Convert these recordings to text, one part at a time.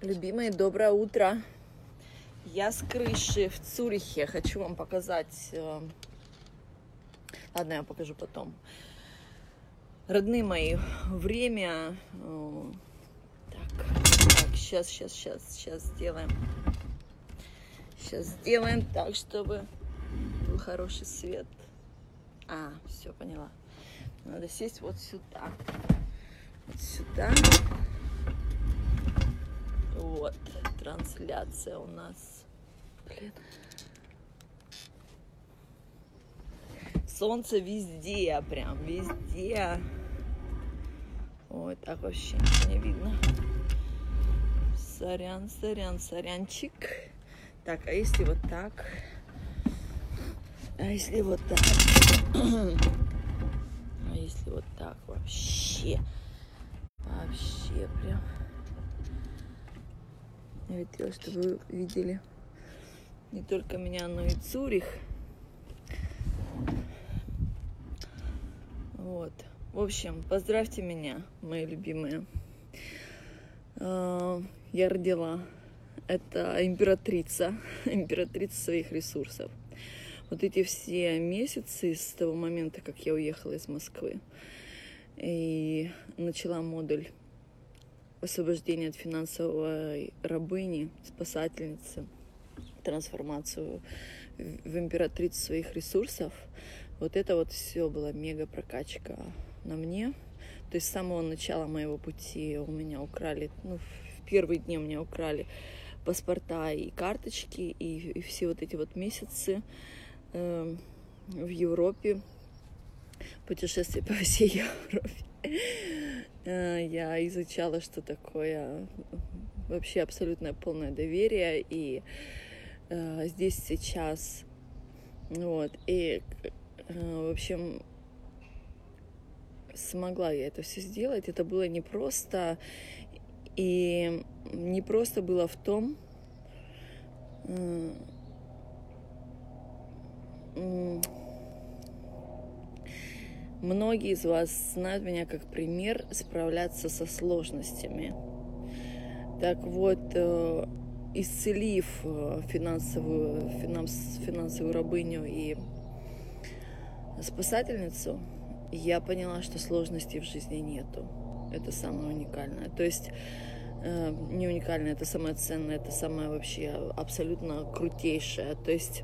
Любимые, доброе утро. Я с крыши в Цюрихе. Хочу вам показать... э, Ладно, я покажу потом. Родные мои, время... э, Так, так, сейчас, сейчас, сейчас, сейчас сделаем. Сейчас сделаем так, чтобы был хороший свет. А, все, поняла. Надо сесть вот сюда. Вот сюда. Вот, трансляция у нас. Блин. Солнце везде, прям везде. Ой, так вообще ничего не видно. Сорян, сорян, сорянчик. Так, а если вот так? А если вот так? А если вот так вообще? Вообще прям. Я хотела, чтобы вы видели не только меня, но и Цюрих. Вот. В общем, поздравьте меня, мои любимые. А, Я родила. Это императрица, императрица своих ресурсов. Вот эти все месяцы с того момента, как я уехала из Москвы и начала модуль освобождения от финансовой рабыни, спасательницы, трансформацию в императрицу своих ресурсов. Вот это вот все была мега прокачка на мне. То есть с самого начала моего пути у меня украли, ну, в первые дни у меня украли паспорта и карточки, и, и все вот эти вот месяцы э, в Европе, путешествие по всей Европе. Э, Я изучала, что такое вообще абсолютное полное доверие, и э, здесь сейчас, вот, и, э, в общем, смогла я это все сделать. Это было непросто, и не просто было в том, э, Многие из вас знают меня как пример справляться со сложностями. Так вот, э, исцелив э, финансовую, финанс, финансовую рабыню и спасательницу, я поняла, что сложностей в жизни нету. Это самое уникальное. То есть э, не уникальное, это самое ценное, это самое вообще абсолютно крутейшее. То есть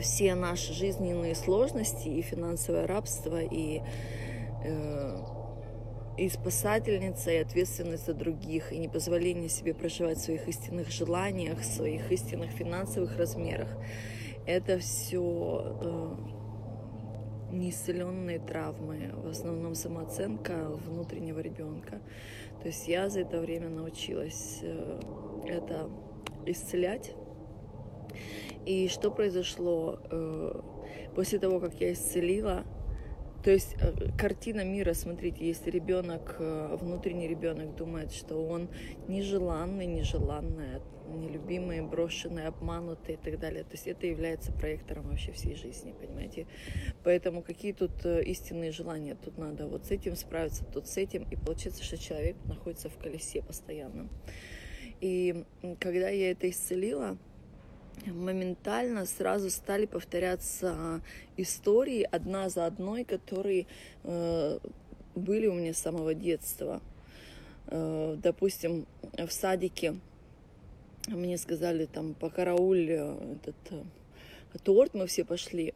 все наши жизненные сложности и финансовое рабство и э, и спасательница, и ответственность за других, и непозволение себе проживать в своих истинных желаниях, в своих истинных финансовых размерах. Это все э, неисцеленные травмы, в основном самооценка внутреннего ребенка. То есть я за это время научилась э, это исцелять. И что произошло э, после того, как я исцелила? То есть э, картина мира, смотрите, если ребенок, э, внутренний ребенок думает, что он нежеланный, нежеланная, нелюбимый, брошенный, обманутый и так далее. То есть это является проектором вообще всей жизни, понимаете? Поэтому какие тут истинные желания? Тут надо вот с этим справиться, тут с этим. И получается, что человек находится в колесе постоянно. И когда я это исцелила, моментально сразу стали повторяться истории одна за одной, которые э, были у меня с самого детства. Э, допустим, в садике мне сказали там по карауль этот э, торт, мы все пошли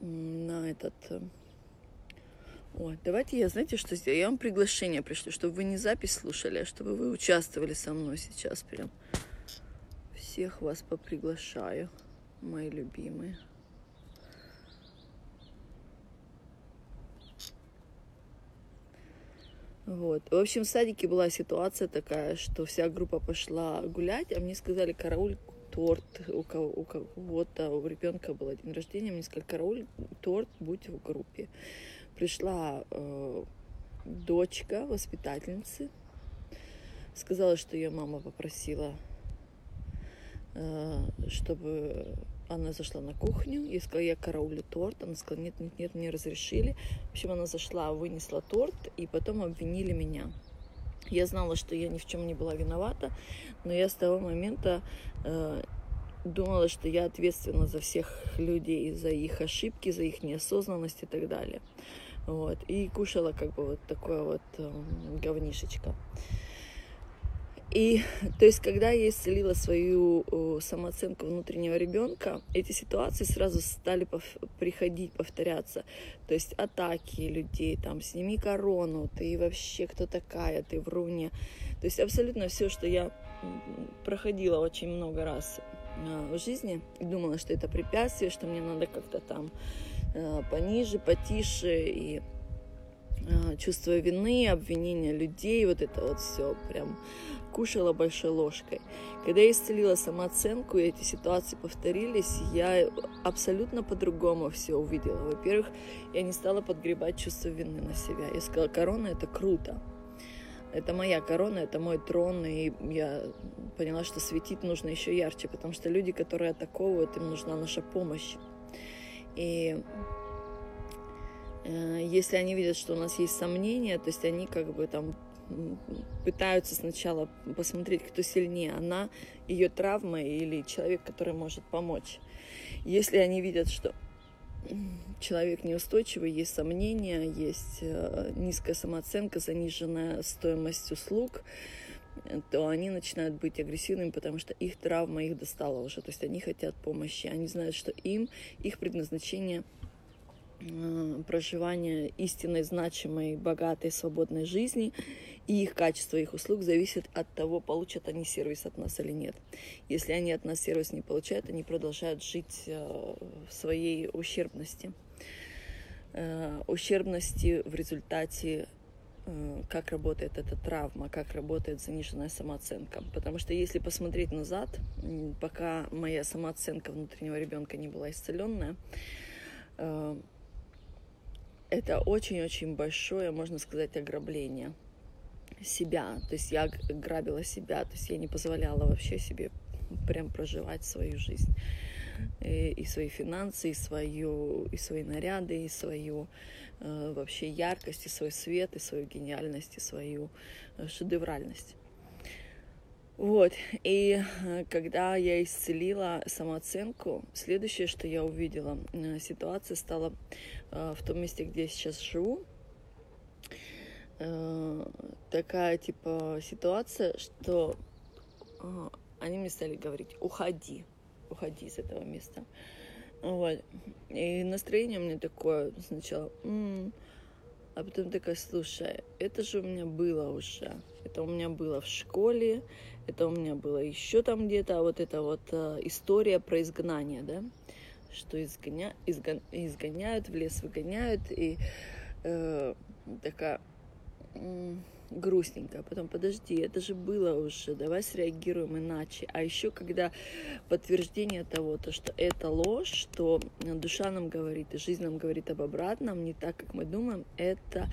на этот... э, Ой, давайте я, знаете, что сделаю? Я вам приглашение пришлю, чтобы вы не запись слушали, а чтобы вы участвовали со мной сейчас прям. Всех вас поприглашаю, мои любимые. Вот. В общем, в садике была ситуация такая, что вся группа пошла гулять, а мне сказали, карауль торт, у, кого, у кого-то, у ребенка было день рождения, мне сказали, карауль торт, будь в группе. Пришла э, дочка воспитательницы, сказала, что ее мама попросила чтобы она зашла на кухню, я сказала, я караулю торт, она сказала, нет, нет, нет, мне разрешили. В общем, она зашла, вынесла торт, и потом обвинили меня. Я знала, что я ни в чем не была виновата, но я с того момента э, думала, что я ответственна за всех людей, за их ошибки, за их неосознанность и так далее. Вот. И кушала как бы вот такое вот э, говнишечко. И то есть, когда я исцелила свою самооценку внутреннего ребенка, эти ситуации сразу стали пов- приходить, повторяться. То есть атаки людей, там, сними корону, ты вообще кто такая, ты вруня. То есть абсолютно все, что я проходила очень много раз а, в жизни и думала, что это препятствие, что мне надо как-то там а, пониже, потише и чувство вины, обвинения людей, вот это вот все прям кушала большой ложкой. Когда я исцелила самооценку, и эти ситуации повторились, я абсолютно по-другому все увидела. Во-первых, я не стала подгребать чувство вины на себя. Я сказала, корона это круто. Это моя корона, это мой трон, и я поняла, что светить нужно еще ярче, потому что люди, которые атаковывают, им нужна наша помощь. И если они видят, что у нас есть сомнения, то есть они как бы там пытаются сначала посмотреть, кто сильнее, она, ее травма или человек, который может помочь. Если они видят, что человек неустойчивый, есть сомнения, есть э, низкая самооценка, заниженная стоимость услуг, то они начинают быть агрессивными, потому что их травма их достала уже. То есть они хотят помощи, они знают, что им их предназначение э, проживания истинной, значимой, богатой, свободной жизни и их качество их услуг зависит от того, получат они сервис от нас или нет. Если они от нас сервис не получают, они продолжают жить э, в своей ущербности. Э, ущербности в результате э, как работает эта травма, как работает заниженная самооценка. Потому что если посмотреть назад, пока моя самооценка внутреннего ребенка не была исцеленная, это очень-очень большое, можно сказать, ограбление – себя, то есть я грабила себя, то есть я не позволяла вообще себе прям проживать свою жизнь и, и свои финансы, и свою, и свои наряды, и свою э, вообще яркость, и свой свет, и свою гениальность, и свою э, шедевральность. Вот, и э, когда я исцелила самооценку, следующее, что я увидела, э, ситуация стала э, в том месте, где я сейчас живу, такая типа ситуация, что они мне стали говорить, уходи, уходи с этого места. Вот. И настроение у меня такое сначала, м-м", а потом такая, слушай, это же у меня было уже. Это у меня было в школе, это у меня было еще там где-то, а вот эта вот э, история про изгнание, да, что изгоня... изгон... изгоняют, в лес выгоняют, и э, такая, грустненько, а потом подожди, это же было уже, давай среагируем иначе. А еще когда подтверждение того, то, что это ложь, что душа нам говорит, и жизнь нам говорит об обратном, не так, как мы думаем, это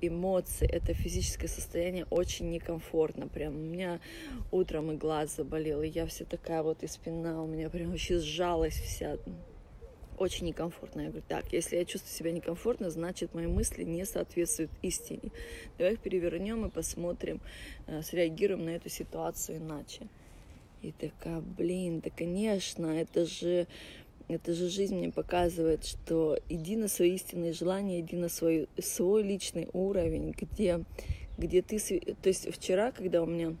эмоции, это физическое состояние очень некомфортно. Прям у меня утром и глаз заболел, и я вся такая вот, и спина у меня прям вообще сжалась вся очень некомфортно. Я говорю, так, если я чувствую себя некомфортно, значит, мои мысли не соответствуют истине. Давай их перевернем и посмотрим, э, среагируем на эту ситуацию иначе. И такая, блин, да, конечно, это же, это же жизнь мне показывает, что иди на свои истинные желания, иди на свой, свой личный уровень, где, где ты... То есть вчера, когда у меня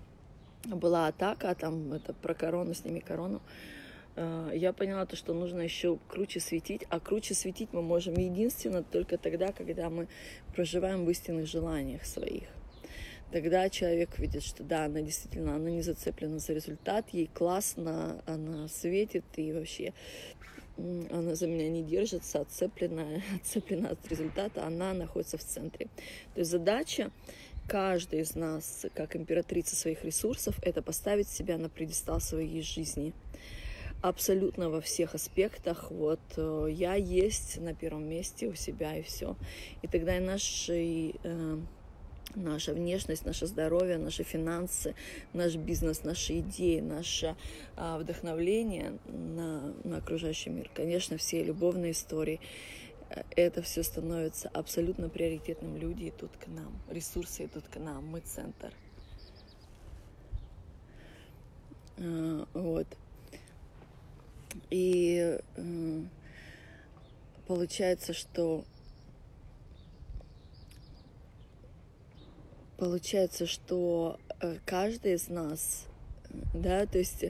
была атака, там, это про корону, сними корону, Э, я поняла то, что нужно еще круче светить, а круче светить мы можем единственно только тогда, когда мы проживаем в истинных желаниях своих. Тогда человек видит, что да, она действительно, она не зацеплена за результат, ей классно, она светит и вообще она за меня не держится, отцеплена, отцеплена от результата, она находится в центре. То есть задача каждой из нас, как императрица своих ресурсов, это поставить себя на предистал своей жизни – абсолютно во всех аспектах. Вот э, я есть на первом месте у себя и все. И тогда и наши э, наша внешность, наше здоровье, наши финансы, наш бизнес, наши идеи, наше а, вдохновление на, на окружающий мир. Конечно, все любовные истории, это все становится абсолютно приоритетным. Люди идут к нам, ресурсы идут к нам, мы центр. А, вот. И э, получается, что получается, что э, каждый из нас, да, то есть,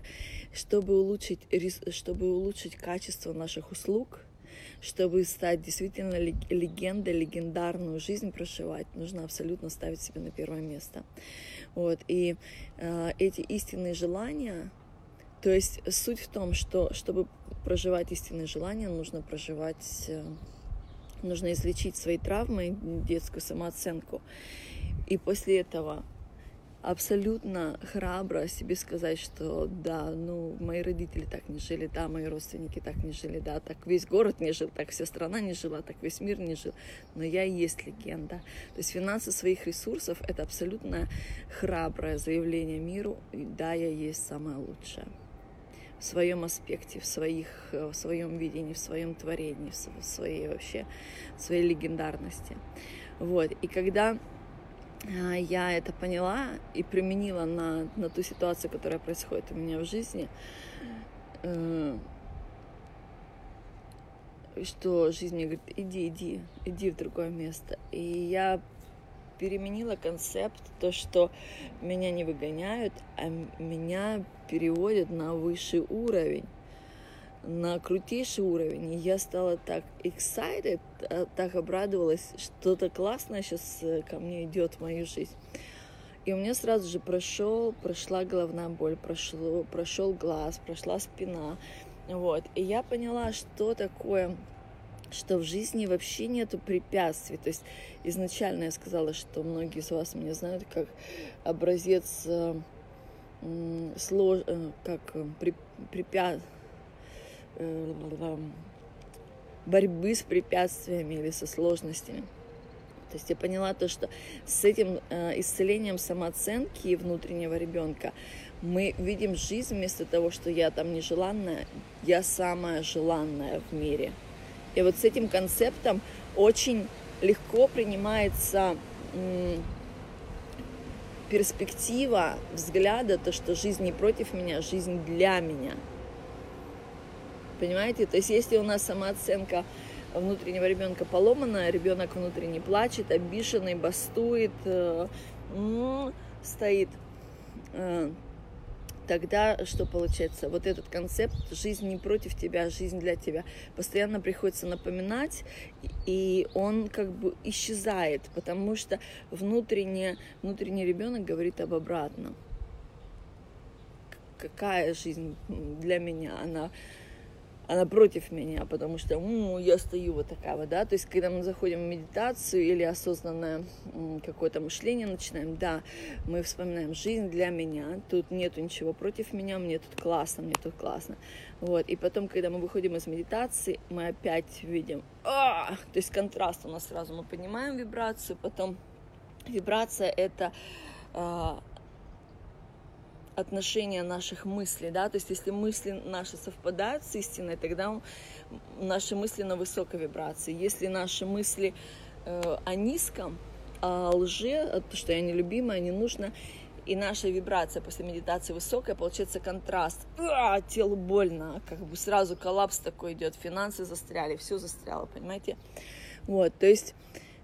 чтобы улучшить, чтобы улучшить качество наших услуг, чтобы стать действительно легендой, легендарную жизнь проживать, нужно абсолютно ставить себя на первое место. Вот. И э, эти истинные желания, то есть суть в том, что чтобы проживать истинные желания, нужно проживать, э, нужно излечить свои травмы, детскую самооценку. И после этого абсолютно храбро себе сказать, что да, ну, мои родители так не жили, да, мои родственники так не жили, да, так весь город не жил, так вся страна не жила, так весь мир не жил, но я и есть легенда. То есть финансы своих ресурсов — это абсолютно храброе заявление миру, да, я есть самое лучшее в своем аспекте, в, своих, в своем видении, в своем творении, в своей вообще, в своей легендарности. Вот. И когда а, я это поняла и применила на, на ту ситуацию, которая происходит у меня в жизни, э, что жизнь мне говорит, иди, иди, иди в другое место. И я переменила концепт, то, что меня не выгоняют, а меня переводят на высший уровень на крутейший уровень. И я стала так excited, а, так обрадовалась, что-то классное сейчас э, ко мне идет в мою жизнь. И у меня сразу же прошел, прошла головная боль, прошло, прошел глаз, прошла спина. Вот. И я поняла, что такое что в жизни вообще нету препятствий. То есть изначально я сказала, что многие из вас меня знают как образец э, слож, э, как э, при, препятствий Э, борьбы с препятствиями или со сложностями. То есть я поняла то, что с этим э, исцелением самооценки и внутреннего ребенка мы видим жизнь вместо того, что я там нежеланная, я самая желанная в мире. И вот с этим концептом очень легко принимается перспектива взгляда, то, что жизнь не против меня, жизнь для меня – Понимаете? То есть если у нас самооценка внутреннего ребенка поломанная, ребенок внутренне плачет, обиженный, бастует, э, стоит, э, тогда что получается? Вот этот концепт «жизнь не против тебя, жизнь для тебя» постоянно приходится напоминать, и он как бы исчезает, потому что внутренне, внутренний ребенок говорит об обратном. Какая жизнь для меня? Она она против меня, потому что м-м, я стою вот такая вот, да, то есть когда мы заходим в медитацию или осознанное какое-то мышление начинаем, да, мы вспоминаем жизнь для меня, тут нету ничего против меня, мне тут классно, мне тут классно, вот, и потом, когда мы выходим из медитации, мы опять видим, а! то есть контраст у нас сразу, мы поднимаем вибрацию, потом вибрация это отношение наших мыслей, да, то есть если мысли наши совпадают с истиной, тогда наши мысли на высокой вибрации. Если наши мысли э, о низком, о лже, о том, что я нелюбимая, не нужно, и наша вибрация после медитации высокая, получается контраст. А, телу больно, как бы сразу коллапс такой идет, финансы застряли, все застряло, понимаете? Вот, то есть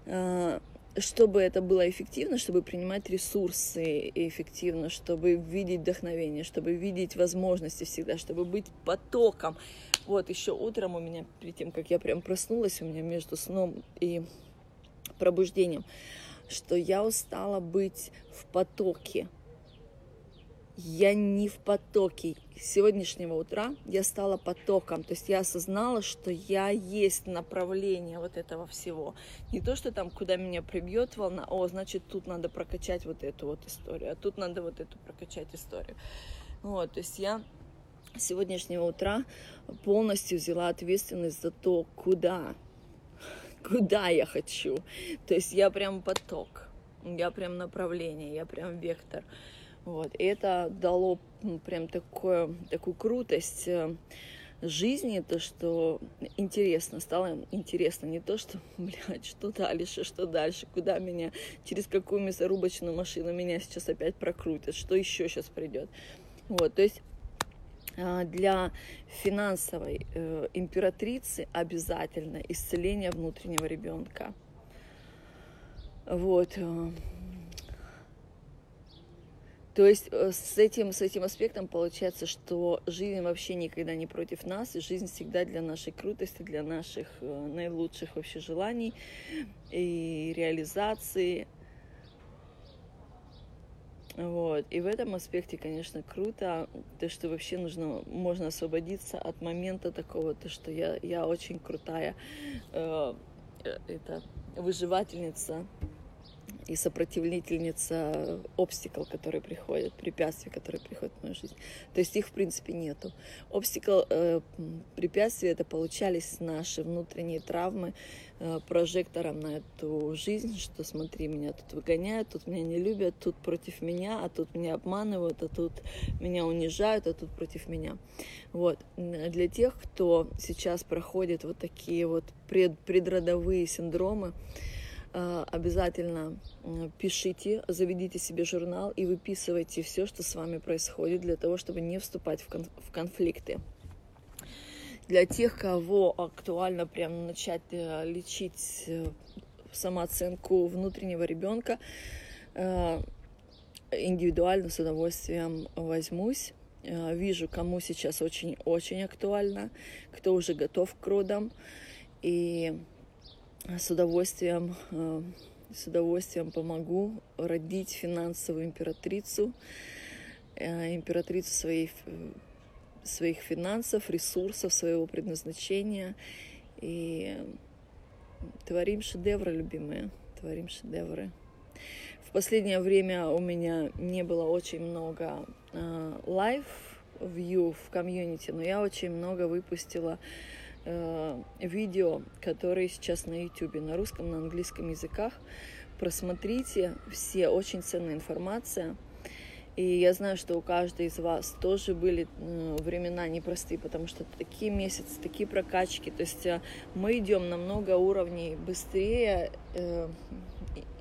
э, чтобы это было эффективно, чтобы принимать ресурсы эффективно, чтобы видеть вдохновение, чтобы видеть возможности всегда, чтобы быть потоком. Вот еще утром у меня, перед тем, как я прям проснулась, у меня между сном и пробуждением, что я устала быть в потоке, я не в потоке. Сегодняшнего утра я стала потоком. То есть я осознала, что я есть направление вот этого всего. Не то, что там, куда меня прибьет волна, о, значит, тут надо прокачать вот эту вот историю, а тут надо вот эту прокачать историю. Вот, то есть я сегодняшнего утра полностью взяла ответственность за то, куда, куда я хочу. То есть я прям поток, я прям направление, я прям вектор. Вот. И это дало прям такое, такую крутость э, жизни, то, что интересно, стало интересно, не то, что, блядь, что дальше, что дальше, куда меня, через какую мясорубочную машину меня сейчас опять прокрутят, что еще сейчас придет. Вот, то есть а, для финансовой э, императрицы обязательно исцеление внутреннего ребенка. Вот. То есть э, с этим, с этим аспектом получается, что жизнь вообще никогда не против нас, и жизнь всегда для нашей крутости, для наших э, наилучших вообще желаний и реализации. Вот. И в этом аспекте, конечно, круто, то, что вообще нужно, можно освободиться от момента такого, то, что я, я очень крутая э, э это, выживательница, и сопротивлительница обстикл, которые приходят, препятствий, которые приходят в мою жизнь. То есть их, в принципе, нету. Обстикл, э, препятствия, это получались наши внутренние травмы э, прожектором на эту жизнь, что смотри, меня тут выгоняют, тут меня не любят, тут против меня, а тут меня обманывают, а тут меня унижают, а тут против меня. Вот. Для тех, кто сейчас проходит вот такие вот пред, предродовые синдромы, обязательно пишите, заведите себе журнал и выписывайте все, что с вами происходит, для того, чтобы не вступать в, кон- в конфликты. Для тех, кого актуально прям начать э, лечить э, самооценку внутреннего ребенка, индивидуально с удовольствием возьмусь. Вижу, кому сейчас очень-очень актуально, кто уже готов к родам. И с удовольствием, э, с удовольствием помогу родить финансовую императрицу, э, императрицу своих, своих финансов, ресурсов, своего предназначения. И творим шедевры, любимые, творим шедевры. В последнее время у меня не было очень много live uh, view в community, но я очень много выпустила э, видео, которые сейчас на YouTube, на русском, на английском языках. Просмотрите все, очень ценная информация. И я знаю, что у каждой из вас тоже были времена непростые, потому что такие месяцы, такие прокачки. То есть э, мы идем на много уровней быстрее, э,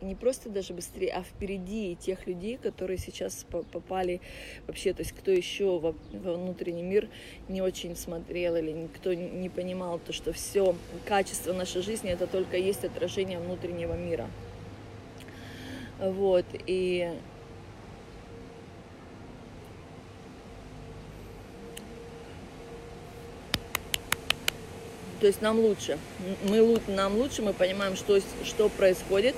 не просто даже быстрее, а впереди тех людей, которые сейчас попали вообще, то есть кто еще во, внутренний мир не очень смотрел или кто не понимал то, что все качество нашей жизни это только есть отражение внутреннего мира. Вот, и то есть нам лучше. Мы, нам лучше, мы понимаем, что, что происходит,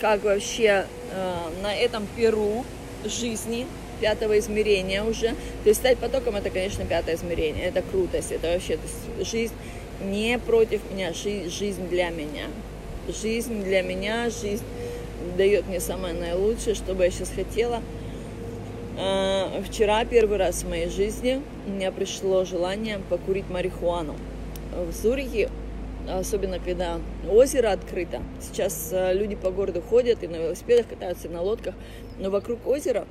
как вообще э, на этом перу жизни пятого измерения уже. То есть стать потоком это, конечно, пятое измерение. Это крутость. Это вообще то есть жизнь не против меня, жизнь для меня. Жизнь для меня, жизнь дает мне самое наилучшее, что бы я сейчас хотела. Э, вчера первый раз в моей жизни у меня пришло желание покурить марихуану. В Зурихе особенно когда озеро открыто. Сейчас э, люди по городу ходят и на велосипедах катаются, и на лодках, но вокруг озера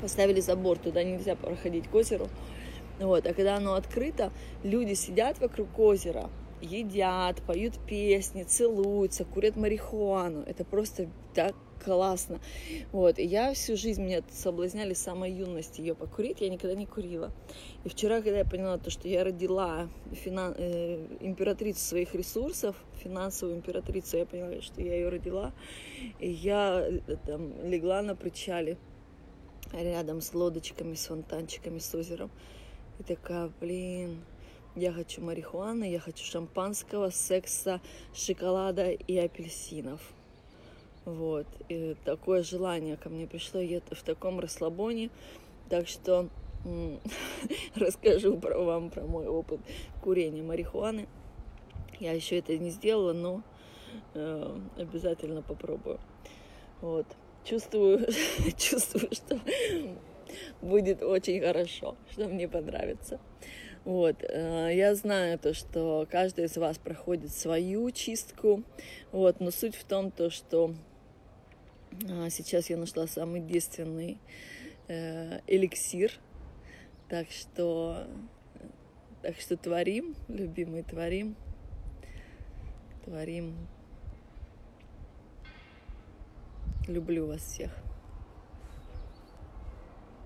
поставили забор, туда нельзя проходить к озеру. Вот. А когда оно открыто, люди сидят вокруг озера, едят, поют песни, целуются, курят марихуану. Это просто так классно. Вот. И я всю жизнь меня соблазняли с самой юности ее покурить, я никогда не курила. И вчера, когда я поняла то, что я родила финан... э, императрицу своих ресурсов, финансовую императрицу, я поняла, что я ее родила, и я э, там легла на причале рядом с лодочками, с фонтанчиками, с озером. И такая, блин, я хочу марихуаны, я хочу шампанского, секса, шоколада и апельсинов. Вот. И такое желание ко мне пришло, я в таком расслабоне. Так что расскажу про вам про мой опыт курения марихуаны. Я еще это не сделала, но э, обязательно попробую. Вот. Чувствую, чувствую, что будет очень хорошо, что мне понравится. Вот, э, я знаю то, что каждый из вас проходит свою чистку, вот, но суть в том, то, что сейчас я нашла самый действенный э, эликсир. Так что Так что творим, любимые, творим. Творим. Люблю вас всех.